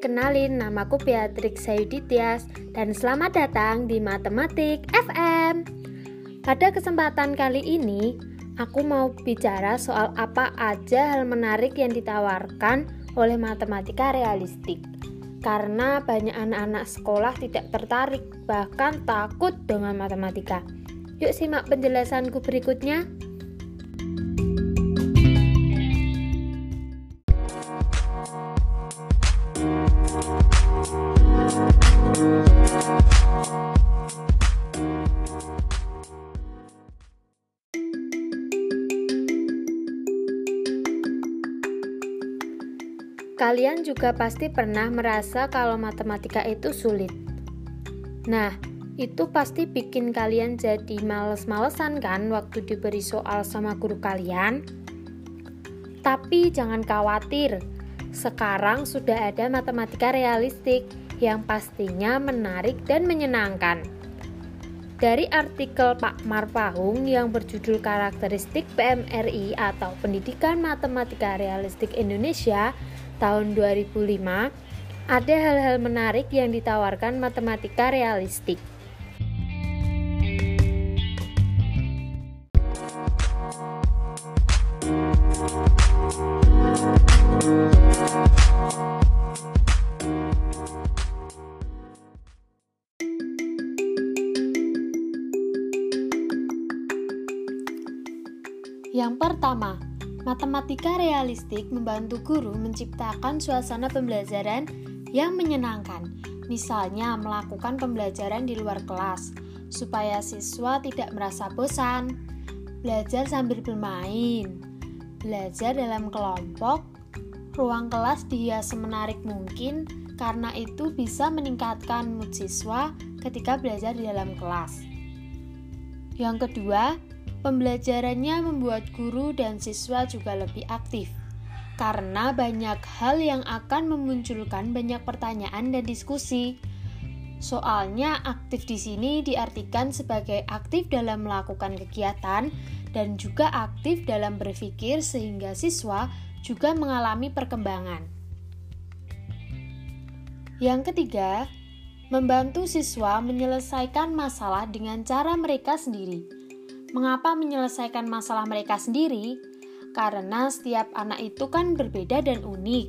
Kenalin namaku Beatrix Sayudityas dan selamat datang di Matematik FM. Pada kesempatan kali ini, aku mau bicara soal apa aja hal menarik yang ditawarkan oleh matematika realistik. Karena banyak anak-anak sekolah tidak tertarik, bahkan takut dengan matematika. Yuk simak penjelasanku berikutnya. Kalian juga pasti pernah merasa kalau matematika itu sulit. Nah, itu pasti bikin kalian jadi males-malesan kan waktu diberi soal sama guru kalian? Tapi jangan khawatir, sekarang sudah ada matematika realistik yang pastinya menarik dan menyenangkan. Dari artikel Pak Marpahung yang berjudul Karakteristik PMRI atau Pendidikan Matematika Realistik Indonesia, tahun 2005, ada hal-hal menarik yang ditawarkan matematika realistik. Yang pertama, Matematika realistik membantu guru menciptakan suasana pembelajaran yang menyenangkan, misalnya melakukan pembelajaran di luar kelas, supaya siswa tidak merasa bosan, belajar sambil bermain, belajar dalam kelompok, ruang kelas dihias semenarik mungkin karena itu bisa meningkatkan mood siswa ketika belajar di dalam kelas. Yang kedua, Pembelajarannya membuat guru dan siswa juga lebih aktif, karena banyak hal yang akan memunculkan banyak pertanyaan dan diskusi. Soalnya, aktif di sini diartikan sebagai aktif dalam melakukan kegiatan dan juga aktif dalam berpikir, sehingga siswa juga mengalami perkembangan. Yang ketiga, membantu siswa menyelesaikan masalah dengan cara mereka sendiri Mengapa menyelesaikan masalah mereka sendiri? Karena setiap anak itu kan berbeda dan unik.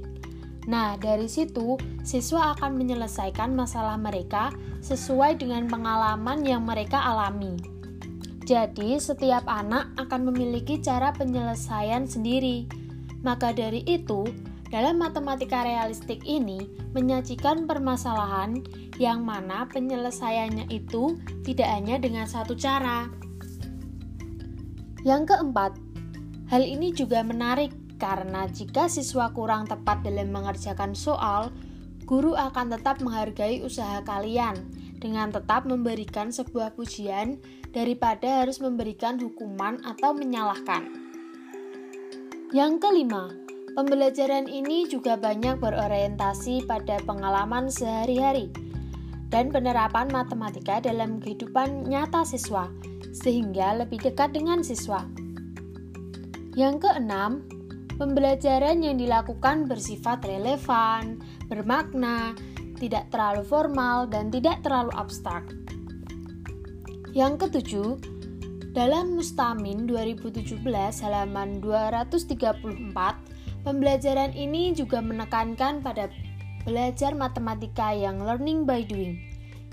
Nah, dari situ siswa akan menyelesaikan masalah mereka sesuai dengan pengalaman yang mereka alami. Jadi, setiap anak akan memiliki cara penyelesaian sendiri. Maka dari itu, dalam matematika realistik ini menyajikan permasalahan yang mana penyelesaiannya itu tidak hanya dengan satu cara, yang keempat, hal ini juga menarik karena jika siswa kurang tepat dalam mengerjakan soal, guru akan tetap menghargai usaha kalian dengan tetap memberikan sebuah pujian daripada harus memberikan hukuman atau menyalahkan. Yang kelima, pembelajaran ini juga banyak berorientasi pada pengalaman sehari-hari dan penerapan matematika dalam kehidupan nyata siswa sehingga lebih dekat dengan siswa. Yang keenam, pembelajaran yang dilakukan bersifat relevan, bermakna, tidak terlalu formal, dan tidak terlalu abstrak. Yang ketujuh, dalam Mustamin 2017 halaman 234, pembelajaran ini juga menekankan pada belajar matematika yang learning by doing,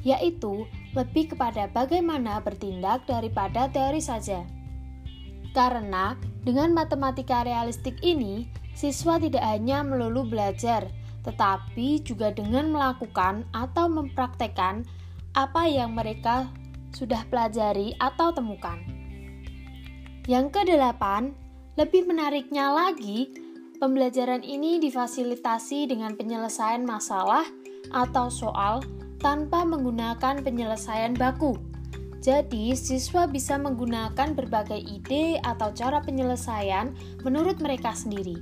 yaitu lebih kepada bagaimana bertindak daripada teori saja. Karena dengan matematika realistik ini, siswa tidak hanya melulu belajar, tetapi juga dengan melakukan atau mempraktekkan apa yang mereka sudah pelajari atau temukan. Yang kedelapan, lebih menariknya lagi, pembelajaran ini difasilitasi dengan penyelesaian masalah atau soal tanpa menggunakan penyelesaian baku. Jadi, siswa bisa menggunakan berbagai ide atau cara penyelesaian menurut mereka sendiri.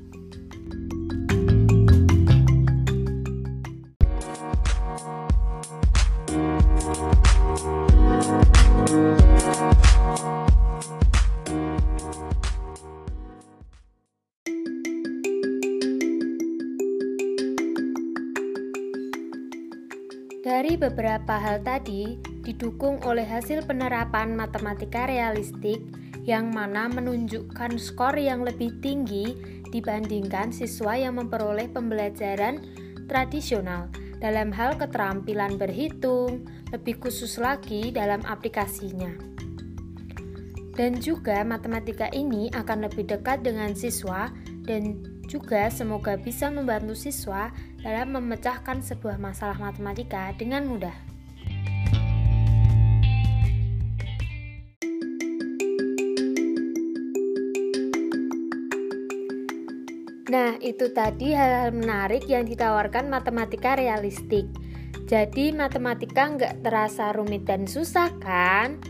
Dari beberapa hal tadi, didukung oleh hasil penerapan matematika realistik yang mana menunjukkan skor yang lebih tinggi dibandingkan siswa yang memperoleh pembelajaran tradisional dalam hal keterampilan berhitung, lebih khusus lagi dalam aplikasinya. Dan juga matematika ini akan lebih dekat dengan siswa dan juga semoga bisa membantu siswa dalam memecahkan sebuah masalah matematika dengan mudah. Nah, itu tadi hal-hal menarik yang ditawarkan matematika realistik. Jadi, matematika nggak terasa rumit dan susah, kan?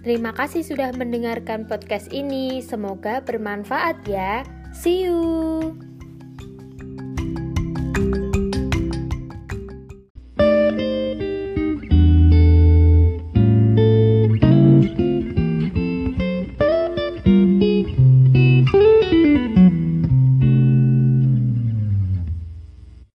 Terima kasih sudah mendengarkan podcast ini. Semoga bermanfaat ya. See you.